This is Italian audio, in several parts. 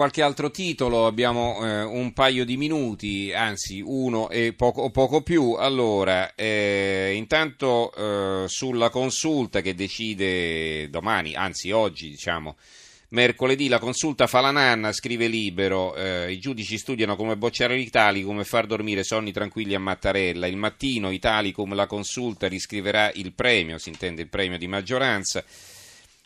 Qualche altro titolo, abbiamo eh, un paio di minuti, anzi uno e poco, poco più. Allora, eh, intanto eh, sulla consulta che decide domani, anzi oggi, diciamo, mercoledì, la consulta fa la nanna, scrive Libero, eh, i giudici studiano come bocciare l'Italicum e far dormire sonni tranquilli a Mattarella. Il mattino Italicum, la consulta riscriverà il premio, si intende il premio di maggioranza.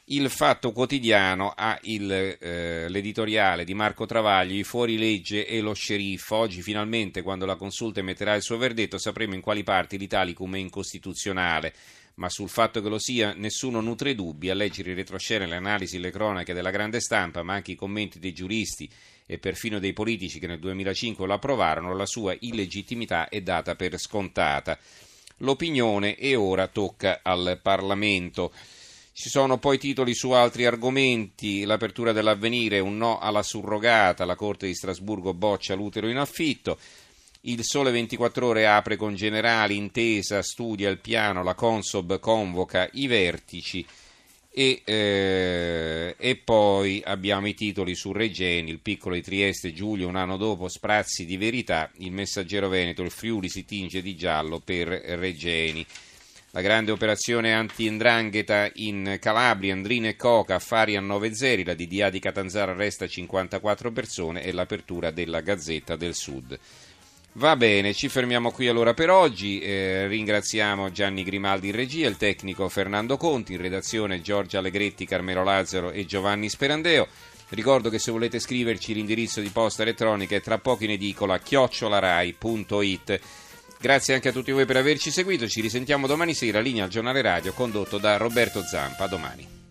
Il Fatto Quotidiano ha il, eh, l'editoriale di Marco Travagli, i fuorilegge e lo sceriffo. Oggi finalmente, quando la consulta emetterà il suo verdetto, sapremo in quali parti l'Italicum è incostituzionale. Ma sul fatto che lo sia nessuno nutre dubbi. A leggere i retroscene, le analisi, le cronache della grande stampa, ma anche i commenti dei giuristi e perfino dei politici che nel 2005 lo approvarono, la sua illegittimità è data per scontata. L'opinione e ora tocca al Parlamento. Ci sono poi titoli su altri argomenti, l'apertura dell'avvenire, un no alla surrogata, la Corte di Strasburgo boccia l'utero in affitto, il Sole 24 ore apre con generali, intesa, studia il piano, la Consob convoca i vertici e, eh, e, poi abbiamo i titoli su Regeni, il piccolo di Trieste, Giulio un anno dopo, sprazzi di verità, il messaggero Veneto, il Friuli si tinge di giallo per Regeni la grande operazione anti-indrangheta in Calabria, Andrina e Coca, affari a 9 zeri, la DDA di Catanzaro arresta 54 persone e l'apertura della Gazzetta del Sud. Va bene, ci fermiamo qui allora per oggi. Eh, ringraziamo Gianni Grimaldi in regia, il tecnico Fernando Conti, in redazione Giorgia Allegretti, Carmelo Lazzaro e Giovanni Sperandeo. Ricordo che se volete scriverci l'indirizzo di posta elettronica è tra poco in edicola chiocciolarai.it. Grazie anche a tutti voi per averci seguito, ci risentiamo domani sera, linea al giornale radio condotto da Roberto Zampa. Domani.